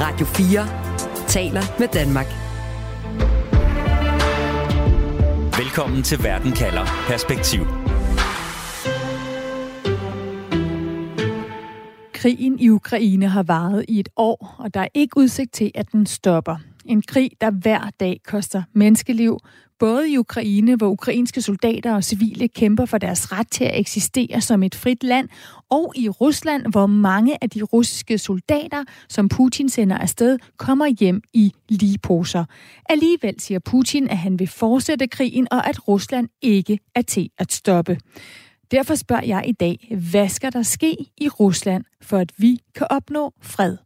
Radio 4 taler med Danmark. Velkommen til Verden kalder Perspektiv. Krigen i Ukraine har varet i et år, og der er ikke udsigt til, at den stopper. En krig, der hver dag koster menneskeliv, både i Ukraine, hvor ukrainske soldater og civile kæmper for deres ret til at eksistere som et frit land, og i Rusland, hvor mange af de russiske soldater, som Putin sender afsted, kommer hjem i ligeposer. Alligevel siger Putin, at han vil fortsætte krigen, og at Rusland ikke er til at stoppe. Derfor spørger jeg i dag, hvad skal der ske i Rusland, for at vi kan opnå fred?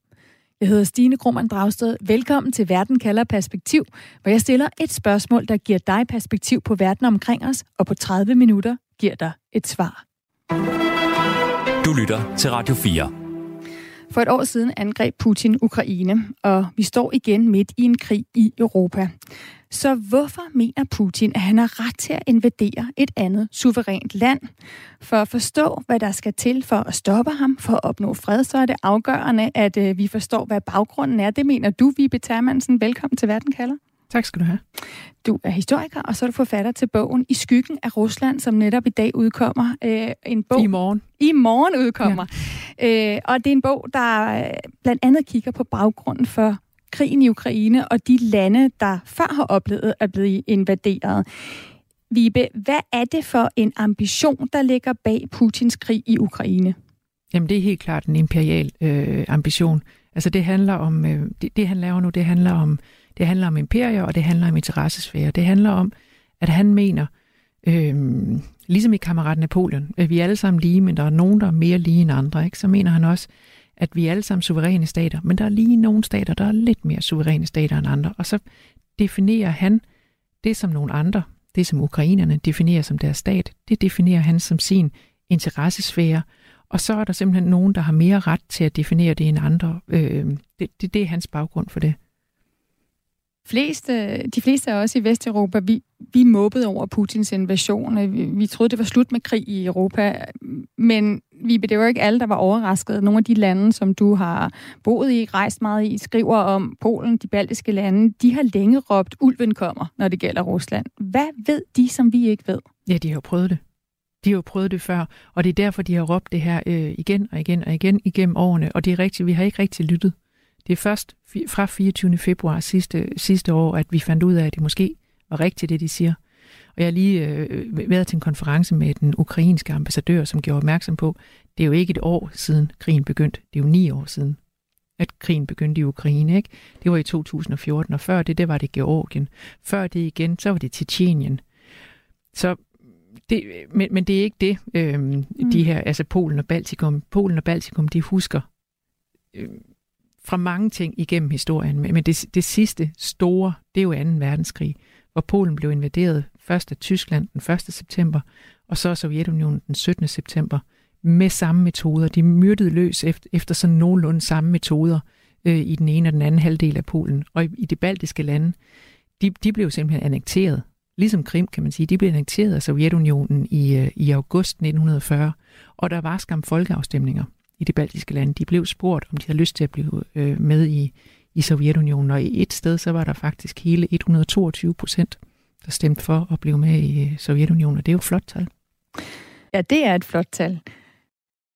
Jeg hedder Stine Krohmann Dragsted. Velkommen til Verden kalder perspektiv, hvor jeg stiller et spørgsmål, der giver dig perspektiv på verden omkring os, og på 30 minutter giver dig et svar. Du lytter til Radio 4. For et år siden angreb Putin Ukraine, og vi står igen midt i en krig i Europa. Så hvorfor mener Putin, at han har ret til at invadere et andet suverænt land? For at forstå, hvad der skal til for at stoppe ham, for at opnå fred, så er det afgørende, at øh, vi forstår, hvad baggrunden er. Det mener du, Vibe Termansen. Velkommen til Verden kalder. Tak skal du have. Du er historiker, og så er du forfatter til bogen I skyggen af Rusland, som netop i dag udkommer. Øh, en bog, I morgen. I morgen udkommer. Ja. Øh, og det er en bog, der øh, blandt andet kigger på baggrunden for krigen i Ukraine og de lande, der før har oplevet at blive invaderet. Vibe, hvad er det for en ambition, der ligger bag Putins krig i Ukraine? Jamen, det er helt klart en imperial øh, ambition. Altså, det handler om, øh, det, det han laver nu, det handler om, det handler om imperier, og det handler om interessesfære. Det handler om, at han mener, øh, ligesom i kammerat Napoleon, at vi er alle sammen lige, men der er nogen, der er mere lige end andre, ikke? så mener han også, at vi er alle sammen suveræne stater, men der er lige nogle stater, der er lidt mere suveræne stater end andre, og så definerer han det som nogle andre, det som ukrainerne definerer som deres stat, det definerer han som sin interessesfære, og så er der simpelthen nogen, der har mere ret til at definere det end andre. Øh, det, det, det er hans baggrund for det fleste, de fleste af os i Vesteuropa, vi, vi mobbede over Putins invasion. Øh, vi, vi troede, det var slut med krig i Europa. Men vi det var ikke alle, der var overrasket. Nogle af de lande, som du har boet i, rejst meget i, skriver om Polen, de baltiske lande, de har længe råbt, ulven kommer, når det gælder Rusland. Hvad ved de, som vi ikke ved? Ja, de har prøvet det. De har jo prøvet det før, og det er derfor, de har råbt det her øh, igen og igen og igen igennem årene. Og det er rigtigt, vi har ikke rigtig lyttet. Det er først fra 24. februar sidste, sidste år, at vi fandt ud af, at det måske var rigtigt, det de siger. Og jeg har lige øh, været til en konference med den ukrainske ambassadør, som gjorde opmærksom på, det er jo ikke et år siden krigen begyndte. Det er jo ni år siden, at krigen begyndte i Ukraine. Ikke? Det var i 2014, og før det, det var det Georgien. Før det igen, så var det Tjetjenien. Så det, men, men det er ikke det, øh, mm. de her, altså Polen og Baltikum. Polen og Baltikum, de husker øh, fra mange ting igennem historien. Men det, det sidste store, det er jo 2. verdenskrig, hvor Polen blev invaderet først af Tyskland den 1. september, og så Sovjetunionen den 17. september, med samme metoder. De myrdede løs efter, efter sådan nogenlunde samme metoder øh, i den ene og den anden halvdel af Polen. Og i, i de baltiske lande, de, de blev simpelthen annekteret. Ligesom Krim, kan man sige, de blev annekteret af Sovjetunionen i, øh, i august 1940, og der var skam folkeafstemninger i de baltiske lande, de blev spurgt, om de havde lyst til at blive øh, med i, i Sovjetunionen. Og i et sted, så var der faktisk hele 122 procent, der stemte for at blive med i øh, Sovjetunionen. Og det er jo et flot tal. Ja, det er et flot tal.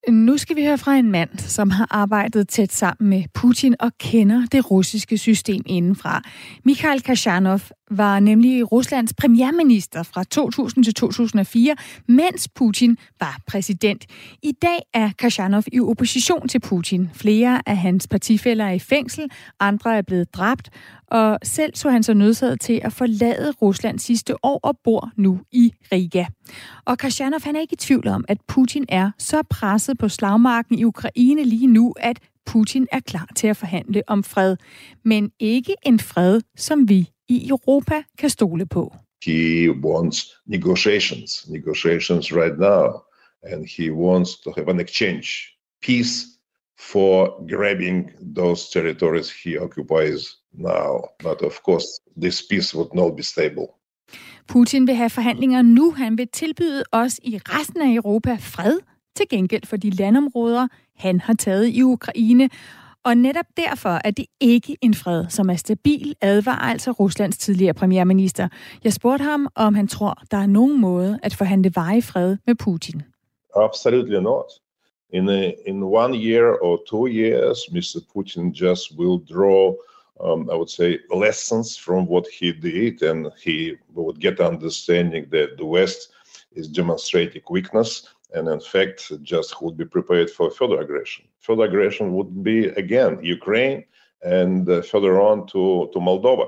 Nu skal vi høre fra en mand, som har arbejdet tæt sammen med Putin og kender det russiske system indenfra. Mikhail Kashanov var nemlig Ruslands premierminister fra 2000 til 2004, mens Putin var præsident. I dag er Kashanov i opposition til Putin. Flere af hans partifælder er i fængsel, andre er blevet dræbt, og selv så han sig nødsaget til at forlade Rusland sidste år og bor nu i Riga. Og Kashanov han er ikke i tvivl om, at Putin er så presset på slagmarken i Ukraine lige nu, at Putin er klar til at forhandle om fred. Men ikke en fred, som vi i Europa kan stole på. He wants negotiations, negotiations right now, and he wants to have an exchange, peace for grabbing those territories he occupies now. But of course, this peace would not be stable. Putin vil have forhandlinger nu. Han vil tilbyde os i resten af Europa fred til gengæld for de landområder, han har taget i Ukraine. Og netop derfor er det ikke en fred, som er stabil, advarer altså Ruslands tidligere premierminister. Jeg spurgte ham, om han tror, der er nogen måde at forhandle veje fred med Putin. Absolutely not. In, a, in one year or two years, Mr. Putin just will draw um, I would say, lessons from what he did, and he would get understanding that the West is demonstrating weakness, and in fact, just would be prepared for further aggression. Further aggression would be again Ukraine, and uh, further on to to Moldova.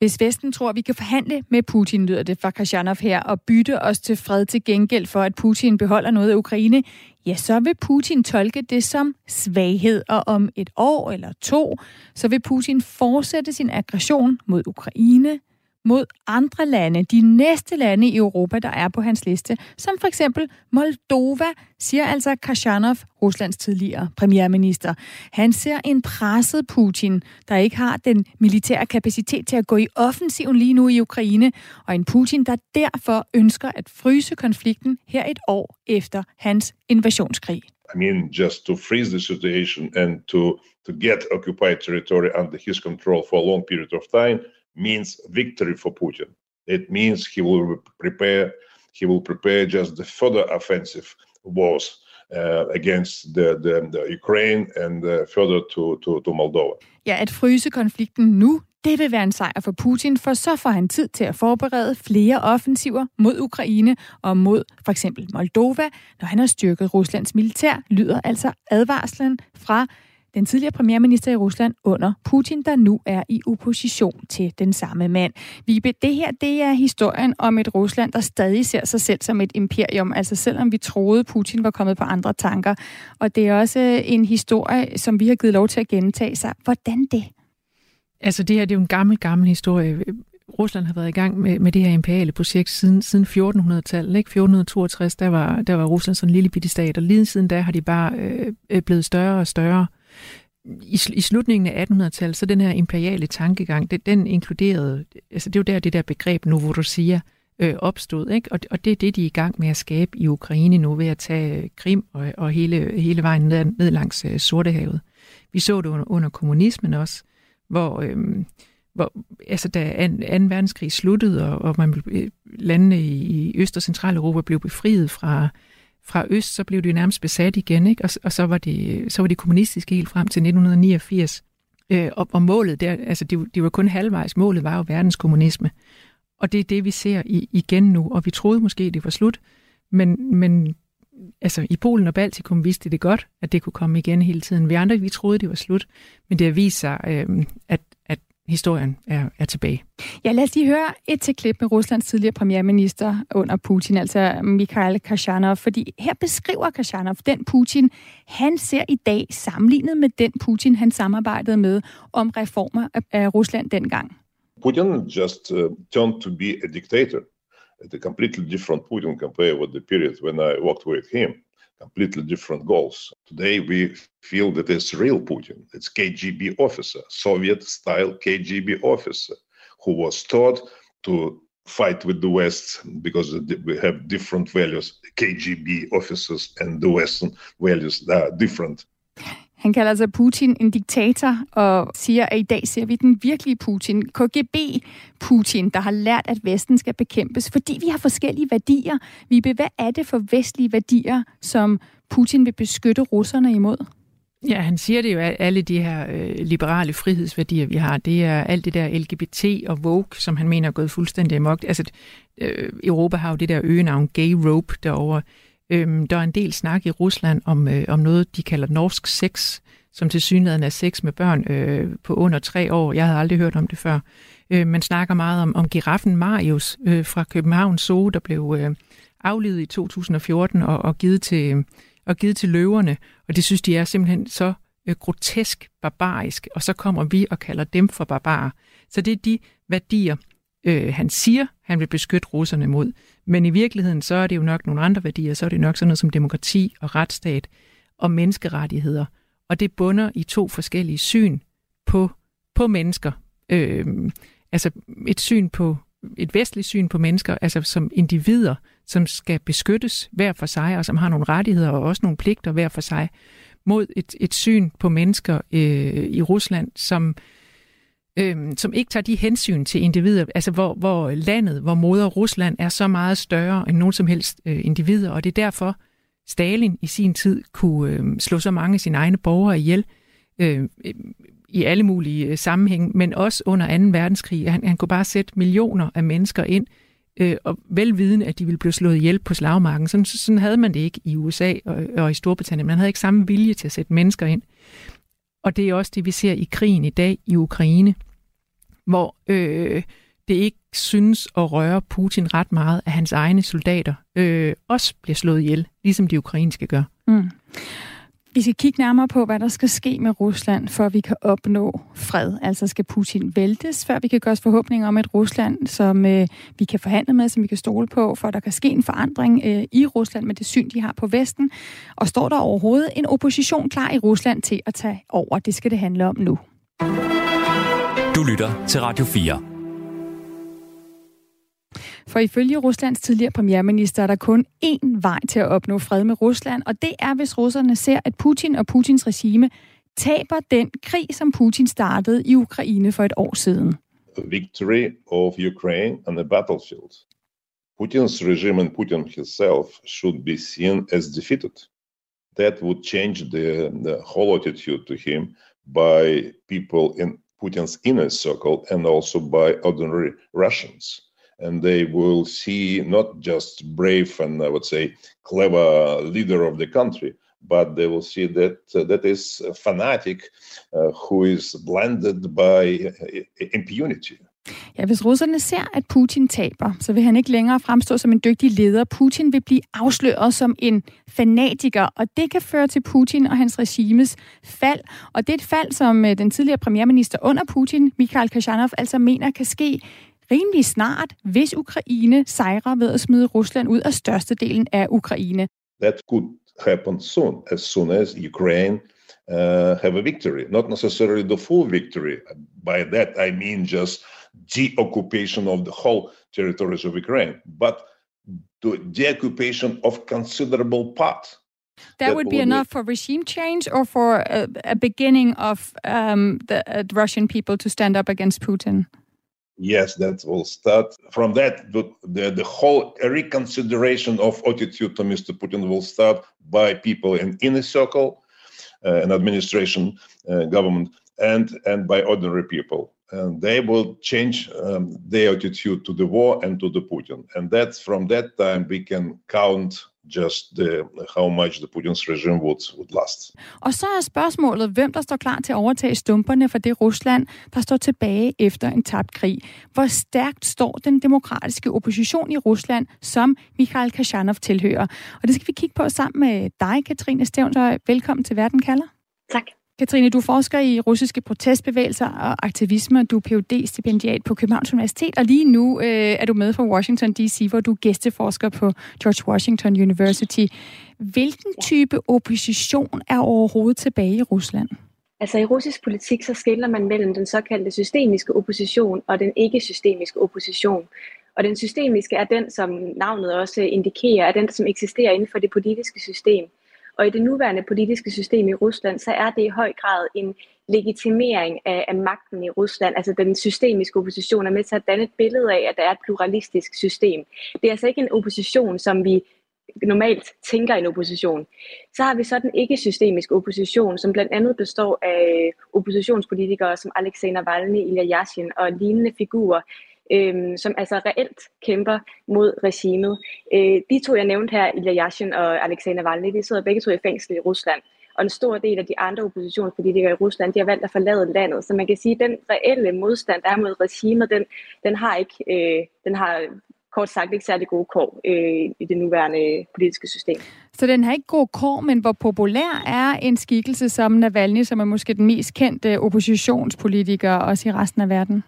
Hvis Vesten tror, at vi kan forhandle med Putin, lyder det fra Kashanov her, og bytte os til fred til gengæld for, at Putin beholder noget af Ukraine, ja, så vil Putin tolke det som svaghed, og om et år eller to, så vil Putin fortsætte sin aggression mod Ukraine, mod andre lande, de næste lande i Europa, der er på hans liste, som for eksempel Moldova, siger altså Kashanov, Ruslands tidligere premierminister. Han ser en presset Putin, der ikke har den militære kapacitet til at gå i offensiven lige nu i Ukraine, og en Putin, der derfor ønsker at fryse konflikten her et år efter hans invasionskrig. I mean, just to freeze the situation and to, to get occupied territory under his control for a long period of time – means victory for Putin. It means he will prepare he will prepare just the further offensive wars uh, against the, the, the Ukraine and uh, further to, to, to Moldova. Ja, at fryse konflikten nu, det vil være en sejr for Putin, for så får han tid til at forberede flere offensiver mod Ukraine og mod for eksempel Moldova, når han har styrket Ruslands militær, lyder altså advarslen fra den tidligere premierminister i Rusland under Putin, der nu er i opposition til den samme mand. Vibe, det her det er historien om et Rusland, der stadig ser sig selv som et imperium, altså selvom vi troede, Putin var kommet på andre tanker. Og det er også øh, en historie, som vi har givet lov til at gentage sig. Hvordan det? Altså det her det er jo en gammel, gammel historie. Rusland har været i gang med, med det her imperiale projekt siden, siden 1400-tallet. Ikke? 1462, der var, der var Rusland sådan en lille bitte stat, og lige siden da har de bare øh, øh blevet større og større i, i slutningen af 1800-tallet, så den her imperiale tankegang, det, den inkluderede, altså det er jo der, det der begreb Novorossiya øh, opstod, ikke? Og, og det er det, de er i gang med at skabe i Ukraine nu, ved at tage øh, Krim og, og hele, hele vejen ned, ned langs øh, Sortehavet. Vi så det under, under kommunismen også, hvor, øh, hvor altså da 2. verdenskrig sluttede, og, og man, øh, landene i Øst- og Centraleuropa blev befriet fra fra øst, så blev det nærmest besat igen, ikke? Og, og så, var det, så var det kommunistiske helt frem til 1989. Øh, og, og målet, der, altså det, det var kun halvvejs, målet var jo verdenskommunisme. Og det er det, vi ser i, igen nu, og vi troede måske, det var slut, men, men altså, i Polen og Baltikum vidste det godt, at det kunne komme igen hele tiden. Vi andre, vi troede, det var slut, men det har vist sig, øh, at, at historien er, er tilbage. Ja, lad os lige høre et til klip med Ruslands tidligere premierminister under Putin, altså Mikhail Kashanov, fordi her beskriver Kashanov den Putin, han ser i dag sammenlignet med den Putin, han samarbejdede med om reformer af Rusland dengang. Putin just uh, turned to be a dictator. It's a completely different Putin compared with the period when I worked with him. Completely different goals. Today we feel that it's real Putin. It's KGB officer, Soviet style KGB officer who was taught to fight with the West because we have different values. KGB officers and the Western values are different. Han kalder altså Putin en diktator og siger, at i dag ser vi den virkelige Putin, KGB-Putin, der har lært, at Vesten skal bekæmpes, fordi vi har forskellige værdier. Vibe, hvad er det for vestlige værdier, som Putin vil beskytte russerne imod? Ja, han siger det jo, at alle de her øh, liberale frihedsværdier, vi har, det er alt det der LGBT og woke, som han mener er gået fuldstændig amok. Altså, øh, Europa har jo det der øgenavn gay rope derovre. Øhm, der er en del snak i Rusland om, øh, om noget, de kalder norsk sex, som til synligheden er sex med børn øh, på under tre år. Jeg havde aldrig hørt om det før. Øh, man snakker meget om, om giraffen Marius øh, fra Københavns Zoo, der blev øh, aflivet i 2014 og, og, givet til, og givet til løverne. Og det synes de er simpelthen så øh, grotesk barbarisk, og så kommer vi og kalder dem for barbarer. Så det er de værdier, øh, han siger, han vil beskytte russerne mod. Men i virkeligheden, så er det jo nok nogle andre værdier, så er det nok sådan noget som demokrati og retsstat og menneskerettigheder. Og det bunder i to forskellige syn på, på mennesker. Øh, altså et syn på et vestligt syn på mennesker, altså som individer, som skal beskyttes hver for sig, og som har nogle rettigheder og også nogle pligter hver for sig. mod et, et syn på mennesker øh, i Rusland, som øh, Øhm, som ikke tager de hensyn til individer, altså hvor, hvor landet, hvor moder Rusland er så meget større end nogen som helst øh, individer, og det er derfor, Stalin i sin tid kunne øh, slå så mange af sine egne borgere ihjel øh, i alle mulige øh, sammenhænge, men også under 2. verdenskrig. Han, han kunne bare sætte millioner af mennesker ind, øh, og velviden, at de ville blive slået ihjel på slagmarken. Sådan, sådan havde man det ikke i USA og, og i Storbritannien. Man havde ikke samme vilje til at sætte mennesker ind. Og det er også det, vi ser i krigen i dag i Ukraine, hvor øh, det ikke synes at røre Putin ret meget, at hans egne soldater øh, også bliver slået ihjel, ligesom de ukrainske gør. Mm. Vi skal kigge nærmere på, hvad der skal ske med Rusland, for at vi kan opnå fred. Altså skal Putin væltes, før vi kan gøre os forhåbninger om et Rusland, som øh, vi kan forhandle med, som vi kan stole på, for der kan ske en forandring øh, i Rusland med det syn, de har på Vesten. Og står der overhovedet en opposition klar i Rusland til at tage over? Det skal det handle om nu. Du lytter til Radio 4. For ifølge Ruslands tidligere premierminister er der kun én vej til at opnå fred med Rusland, og det er, hvis russerne ser, at Putin og Putins regime taber den krig, som Putin startede i Ukraine for et år siden. The victory of Ukraine on the battlefield. Putin's regime and Putin himself should be seen as defeated. That would change the, the whole attitude to him by people in Putin's inner circle and also by ordinary Russians and they will see not just brave and I would say clever leader of the country, but they will see that uh, that is a fanatic uh, who is blended by uh, impunity. Ja, hvis russerne ser, at Putin taber, så vil han ikke længere fremstå som en dygtig leder. Putin vil blive afsløret som en fanatiker, og det kan føre til Putin og hans regimes fald. Og det er et fald, som øh, den tidligere premierminister under Putin, Mikhail Kashanov, altså mener kan ske rimelig snart, hvis Ukraine sejrer ved at smide Rusland ud af størstedelen af Ukraine. That could happen soon, as soon as Ukraine uh, have a victory. Not necessarily the full victory. By that I mean just de-occupation of the whole territories of Ukraine, but the de-occupation of considerable part. That, that would be enough for regime change or for a, a beginning of um, the uh, Russian people to stand up against Putin? Yes, that will start from that. The, the, the whole reconsideration of attitude to Mr. Putin will start by people in inner circle, uh, and administration, uh, government, and and by ordinary people. And they will change um, their attitude to the war and to the Putin. And that's from that time we can count just the, how much the Putin's regime would, would last. Og så er spørgsmålet, hvem der står klar til at overtage stumperne for det Rusland, der står tilbage efter en tabt krig. Hvor stærkt står den demokratiske opposition i Rusland, som Mikhail Kashanov tilhører? Og det skal vi kigge på sammen med dig, Katrine Stævn. Så velkommen til Verden kalder. Tak. Katrine, du forsker i russiske protestbevægelser og aktivisme, du er phd stipendiat på Københavns Universitet, og lige nu øh, er du med fra Washington D.C., hvor du er gæsteforsker på George Washington University. Hvilken type opposition er overhovedet tilbage i Rusland? Altså i russisk politik, så skiller man mellem den såkaldte systemiske opposition og den ikke-systemiske opposition. Og den systemiske er den, som navnet også indikerer, er den, som eksisterer inden for det politiske system. Og i det nuværende politiske system i Rusland, så er det i høj grad en legitimering af, af magten i Rusland. Altså den systemiske opposition er med til at danne et billede af, at der er et pluralistisk system. Det er altså ikke en opposition, som vi normalt tænker en opposition. Så har vi så den ikke-systemiske opposition, som blandt andet består af oppositionspolitikere som Alexej Navalny, Ilya Yashin og lignende figurer, øhm, som altså reelt kæmper mod regimet. Øh, de to, jeg nævnte her, Ilya Yashin og Alexei Navalny, de sidder begge to i fængsel i Rusland. Og en stor del af de andre oppositionspolitikere i Rusland, de har valgt at forlade landet. Så man kan sige, at den reelle modstand, der er mod regimet, den, den har ikke, øh, den har kort sagt ikke særlig gode kår øh, i det nuværende politiske system. Så den har ikke gode kår, men hvor populær er en skikkelse som Navalny, som er måske den mest kendte oppositionspolitiker også i resten af verden?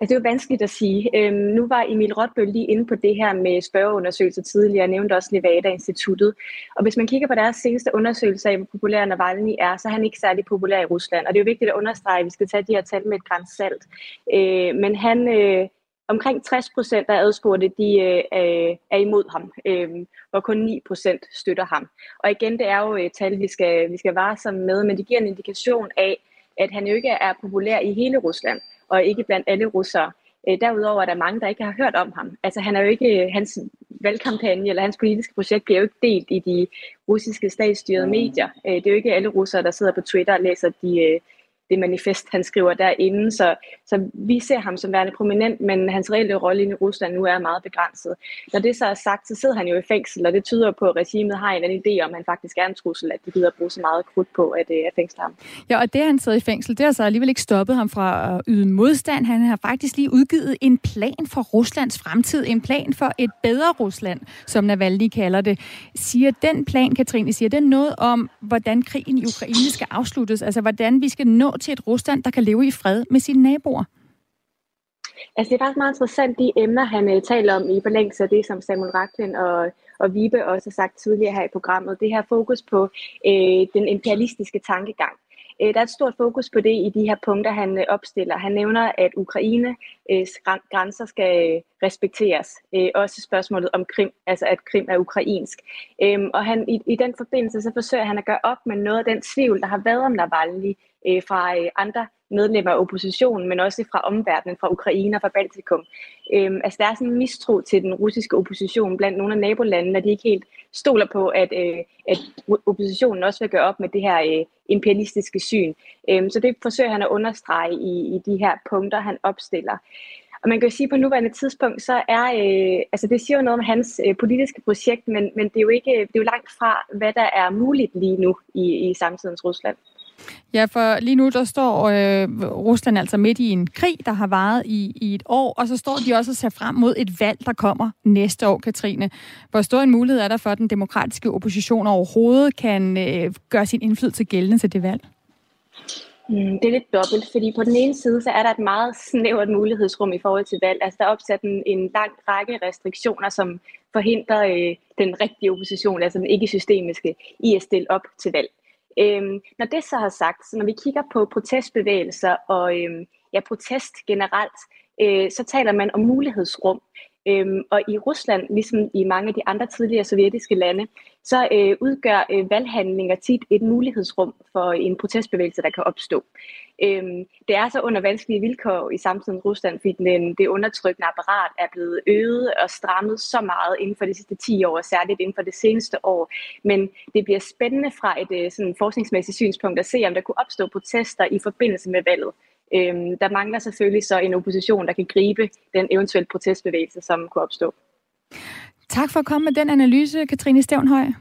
Altså, det er jo vanskeligt at sige. Øhm, nu var Emil Rotbøl lige inde på det her med spørgeundersøgelser tidligere. Jeg nævnte også Nevada-instituttet. Og hvis man kigger på deres seneste undersøgelse af, hvor populær Navalny er, så er han ikke særlig populær i Rusland. Og det er jo vigtigt at understrege, at vi skal tage de her tal med et græns salt. Øh, men han, øh, omkring 60 procent af adspurgte, de øh, er imod ham, øh, hvor kun 9 procent støtter ham. Og igen, det er jo et tal, vi skal, vi skal vare sammen med, men det giver en indikation af, at han jo ikke er populær i hele Rusland, og ikke blandt alle russere. Øh, derudover er der mange, der ikke har hørt om ham. Altså han er jo ikke, hans valgkampagne eller hans politiske projekt bliver jo ikke delt i de russiske statsstyrede medier. Øh, det er jo ikke alle russere, der sidder på Twitter og læser de, øh, det manifest, han skriver derinde. Så, så vi ser ham som værende prominent, men hans reelle rolle i Rusland nu er meget begrænset. Når det så er sagt, så sidder han jo i fængsel, og det tyder på, at regimet har en anden idé om, at han faktisk er en trussel, at de gider at bruge så meget krudt på at, øh, at fængsle ham. Ja, og det han sidder i fængsel, det har så alligevel ikke stoppet ham fra at yde modstand. Han har faktisk lige udgivet en plan for Ruslands fremtid, en plan for et bedre Rusland, som Navalny kalder det. Siger den plan, Katrine, siger den noget om, hvordan krigen i Ukraine skal afsluttes? Altså, hvordan vi skal nå til et Rusland, der kan leve i fred med sine naboer? Altså det er faktisk meget interessant, de emner, han uh, taler om i forlængelse af det, som Samuel Raklin og, og Vibe også har sagt tidligere her i programmet. Det her fokus på uh, den imperialistiske tankegang. Uh, der er et stort fokus på det i de her punkter, han uh, opstiller. Han nævner, at Ukraines uh, grænser skal respekteres. Uh, også spørgsmålet om Krim, altså at Krim er ukrainsk. Um, og han, i, i den forbindelse så forsøger han at gøre op med noget af den tvivl, der har været om Navalny øh, fra øh, andre medlemmer af oppositionen, men også fra omverdenen, fra Ukraine og fra Baltikum. Øhm, altså der er sådan en mistro til den russiske opposition blandt nogle af nabolandene, at de ikke helt stoler på, at, øh, at oppositionen også vil gøre op med det her øh, imperialistiske syn. Øhm, så det forsøger han at understrege i, i de her punkter, han opstiller. Og man kan jo sige, at på nuværende tidspunkt, så er, øh, altså det siger jo noget om hans øh, politiske projekt, men, men det, er jo ikke, øh, det er jo langt fra, hvad der er muligt lige nu i, i samtidens Rusland. Ja, for lige nu der står øh, Rusland altså midt i en krig, der har varet i, i et år, og så står de også og ser frem mod et valg, der kommer næste år, Katrine. Hvor stor en mulighed er der for, at den demokratiske opposition overhovedet kan øh, gøre sin indflydelse gældende til det valg? Mm, det er lidt dobbelt, fordi på den ene side, så er der et meget snævert mulighedsrum i forhold til valg. Altså der er opsat en, en lang række restriktioner, som forhindrer øh, den rigtige opposition, altså den ikke-systemiske, i at stille op til valg. Øhm, når det så har sagt, så når vi kigger på protestbevægelser og øhm, ja, protest generelt, øh, så taler man om mulighedsrum. Øhm, og i Rusland, ligesom i mange af de andre tidligere sovjetiske lande, så øh, udgør øh, valghandlinger tit et mulighedsrum for en protestbevægelse, der kan opstå. Øhm, det er så under vanskelige vilkår i samtidens Rusland, fordi den, det undertrykkende apparat er blevet øget og strammet så meget inden for de sidste 10 år, særligt inden for det seneste år. Men det bliver spændende fra et øh, sådan forskningsmæssigt synspunkt at se, om der kunne opstå protester i forbindelse med valget. Øhm, der mangler selvfølgelig så en opposition, der kan gribe den eventuelle protestbevægelse, som kunne opstå. Tak for at komme med den analyse, Katrine Stævnhøj. Det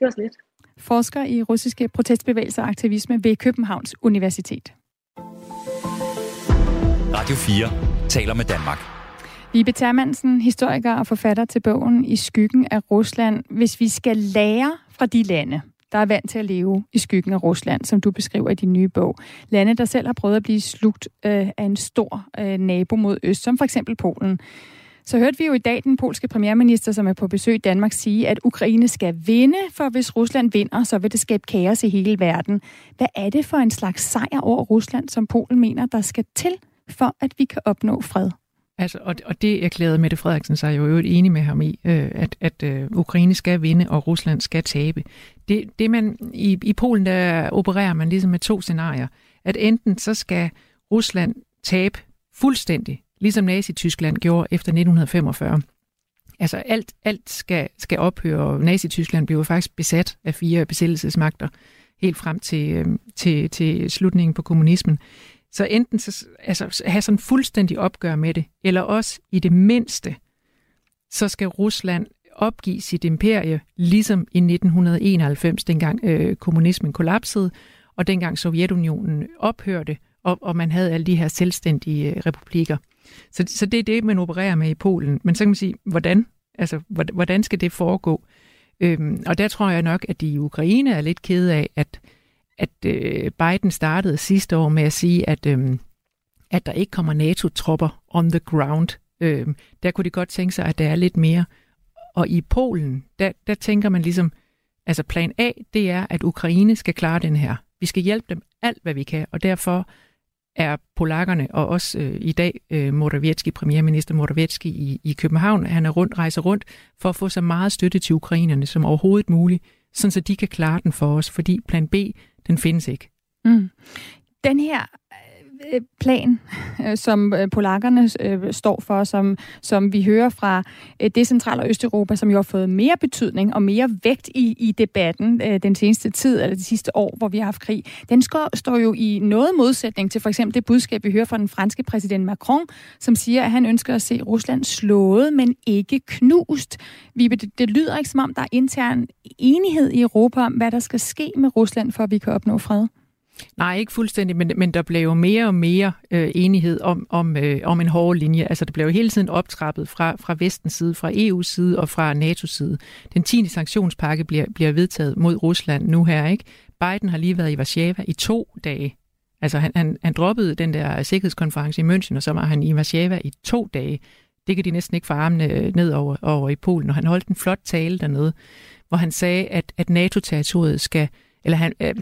var så lidt. Forsker i russiske protestbevægelser og aktivisme ved Københavns Universitet. Radio 4 taler med Danmark. Vibe Termansen, historiker og forfatter til bogen I skyggen af Rusland. Hvis vi skal lære fra de lande, der er vant til at leve i skyggen af Rusland, som du beskriver i din nye bog. Lande, der selv har prøvet at blive slugt øh, af en stor øh, nabo mod øst, som for eksempel Polen. Så hørte vi jo i dag den polske premierminister, som er på besøg i Danmark, sige, at Ukraine skal vinde, for hvis Rusland vinder, så vil det skabe kaos i hele verden. Hvad er det for en slags sejr over Rusland, som Polen mener, der skal til, for at vi kan opnå fred? Altså, og, og det erklærede Mette Frederiksen sig jo øvrigt enig med ham i, øh, at, at øh, Ukraine skal vinde, og Rusland skal tabe. Det, det man, i, I Polen der opererer man ligesom med to scenarier. At enten så skal Rusland tabe fuldstændig, ligesom Nazi-Tyskland gjorde efter 1945. Altså alt, alt skal, skal ophøre, og Nazi-Tyskland blev faktisk besat af fire besættelsesmagter helt frem til, øh, til, til slutningen på kommunismen. Så enten så, altså, have sådan fuldstændig opgør med det, eller også i det mindste, så skal Rusland opgive sit imperie, ligesom i 1991, dengang øh, kommunismen kollapsede, og dengang Sovjetunionen ophørte, og, og man havde alle de her selvstændige øh, republikker. Så, så det er det, man opererer med i Polen. Men så kan man sige, hvordan? Altså, hvordan skal det foregå? Øhm, og der tror jeg nok, at de i Ukraine er lidt kede af, at at øh, Biden startede sidste år med at sige, at, øh, at der ikke kommer NATO-tropper on the ground. Øh, der kunne de godt tænke sig, at der er lidt mere. Og i Polen, der, der tænker man ligesom, altså plan A, det er, at Ukraine skal klare den her. Vi skal hjælpe dem alt, hvad vi kan, og derfor er polakkerne, og også øh, i dag øh, Morawiecki, premierminister Morawiecki i, i København, han er rundt, rejser rundt for at få så meget støtte til ukrainerne som overhovedet muligt, sådan så de kan klare den for os, fordi plan B, den findes ikke. Mm. Den her Øh, plan, øh, som øh, polakkerne står for, som, som vi hører fra det centrale og Østeuropa, som jo har fået mere betydning og mere vægt i, i debatten den seneste tid, eller de sidste år, hvor vi har haft krig, den står, står jo i noget modsætning til for eksempel det budskab, vi hører fra den franske præsident Macron, som siger, at han ønsker at se Rusland slået, men ikke knust. Vibe, det, det lyder ikke som om, der er intern enighed i Europa om, hvad der skal ske med Rusland, for at vi kan opnå fred. Nej, ikke fuldstændig, men, men der blev jo mere og mere øh, enighed om, om, øh, om en hård linje. Altså, der blev jo hele tiden optrappet fra, fra vestens side, fra EU's side og fra NATO's side. Den 10. sanktionspakke bliver, bliver vedtaget mod Rusland nu her, ikke? Biden har lige været i Warszawa i to dage. Altså, han, han, han droppede den der sikkerhedskonference i München, og så var han i Warszawa i to dage. Det kan de næsten ikke få armene øh, ned over, over i Polen, og han holdt en flot tale dernede, hvor han sagde, at, at NATO-territoriet skal eller han, øh,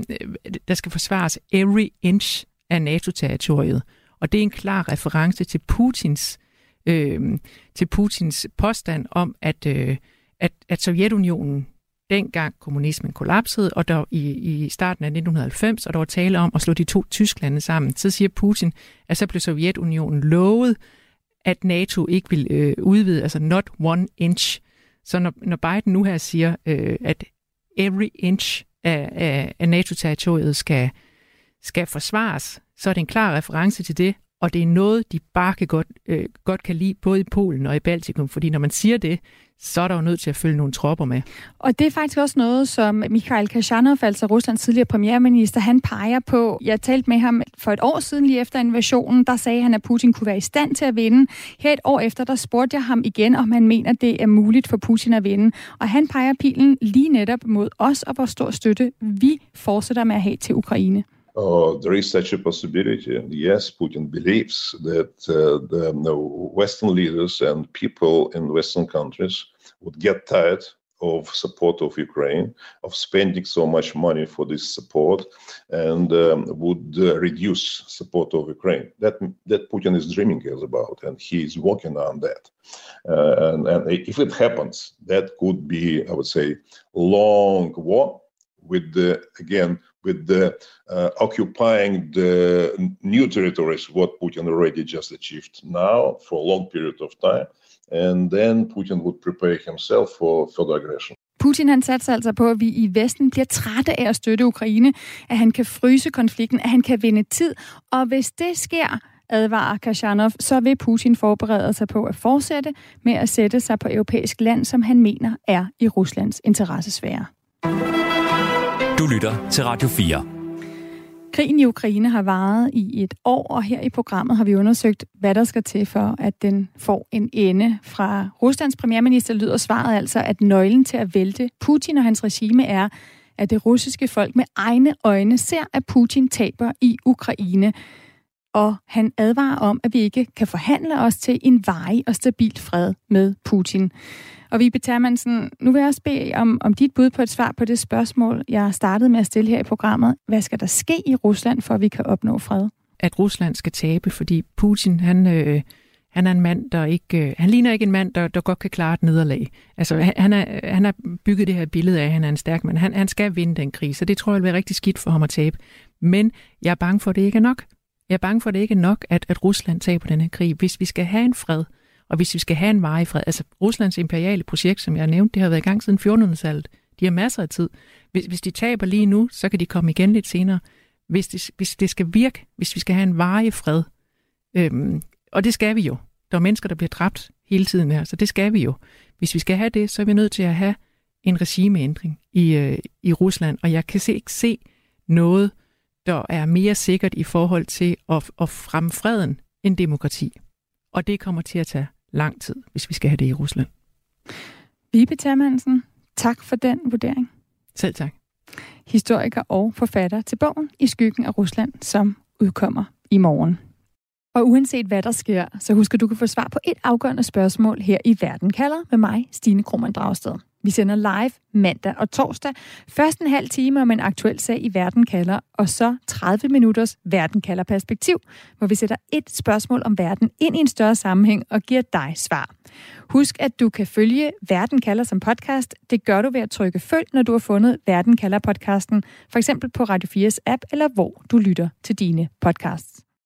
der skal forsvares every inch af NATO-territoriet. Og det er en klar reference til Putins, øh, til Putins påstand om, at, øh, at, at Sovjetunionen dengang kommunismen kollapsede, og der i, i starten af 1990, og der var tale om at slå de to Tysklande sammen, så siger Putin, at så blev Sovjetunionen lovet, at NATO ikke vil øh, udvide, altså not one inch. Så når, når Biden nu her siger, øh, at every inch af, af, af NATO-territoriet skal, skal forsvares, så er det en klar reference til det, og det er noget, de bare kan godt, øh, godt kan lide, både i Polen og i Baltikum, fordi når man siger det, så er der jo nødt til at følge nogle tropper med. Og det er faktisk også noget, som Mikhail Kashanov, altså Ruslands tidligere premierminister, han peger på. Jeg talte med ham for et år siden, lige efter invasionen, der sagde han, at Putin kunne være i stand til at vinde. Her et år efter, der spurgte jeg ham igen, om han mener, det er muligt for Putin at vinde. Og han peger pilen lige netop mod os, og hvor stor støtte vi fortsætter med at have til Ukraine. Uh, there is such a possibility. And yes, Putin believes that uh, the Western leaders and people in Western countries would get tired of support of Ukraine, of spending so much money for this support, and um, would uh, reduce support of Ukraine. That that Putin is dreaming is about, and he is working on that. Uh, and, and if it happens, that could be, I would say, long war with the again with the uh, occupying the new territories what Putin already just achieved now for a long period of time and then Putin would prepare himself for further aggression. Putin han satser altså på, at vi i Vesten bliver trætte af at støtte Ukraine, at han kan fryse konflikten, at han kan vinde tid, og hvis det sker, advarer Kashanov, så vil Putin forberede sig på at fortsætte med at sætte sig på europæisk land, som han mener er i Ruslands interessesfære. Du lytter til Radio 4. Krigen i Ukraine har varet i et år, og her i programmet har vi undersøgt, hvad der skal til for, at den får en ende. Fra Ruslands premierminister lyder svaret altså, at nøglen til at vælte Putin og hans regime er, at det russiske folk med egne øjne ser, at Putin taber i Ukraine. Og han advarer om, at vi ikke kan forhandle os til en varig og stabil fred med Putin. Og vi Termansen, nu vil jeg også bede om, om dit bud på et svar på det spørgsmål, jeg startede med at stille her i programmet. Hvad skal der ske i Rusland, for at vi kan opnå fred? At Rusland skal tabe, fordi Putin, han, øh, han er en mand, der ikke... Øh, han ligner ikke en mand, der, der godt kan klare et nederlag. Altså, han, er, han har bygget det her billede af, at han er en stærk mand. Han, han skal vinde den krig, så det tror jeg vil være rigtig skidt for ham at tabe. Men jeg er bange for, at det ikke er nok. Jeg er bange for, at det ikke er nok, at, at Rusland taber den her krig. Hvis vi skal have en fred, og hvis vi skal have en varig fred, altså Ruslands imperiale projekt, som jeg nævnte, det har været i gang siden 1400-tallet. De har masser af tid. Hvis, hvis de taber lige nu, så kan de komme igen lidt senere. Hvis det, hvis det skal virke, hvis vi skal have en varig fred, øhm, og det skal vi jo. Der er mennesker, der bliver dræbt hele tiden her, så det skal vi jo. Hvis vi skal have det, så er vi nødt til at have en regimeændring i, øh, i Rusland, og jeg kan se, ikke se noget, der er mere sikkert i forhold til at, at fremme freden end demokrati. Og det kommer til at tage lang tid, hvis vi skal have det i Rusland. Vibe Termansen, tak for den vurdering. Selv tak. Historiker og forfatter til bogen I skyggen af Rusland, som udkommer i morgen. Og uanset hvad der sker, så husk at du kan få svar på et afgørende spørgsmål her i Verden kalder med mig, Stine Krohmann Dragsted. Vi sender live mandag og torsdag. Først en halv time om en aktuel sag i Verden kalder, og så 30 minutters Verden kalder perspektiv, hvor vi sætter et spørgsmål om verden ind i en større sammenhæng og giver dig svar. Husk, at du kan følge Verden kalder som podcast. Det gør du ved at trykke følg, når du har fundet Verden kalder podcasten, for eksempel på Radio 4's app, eller hvor du lytter til dine podcasts.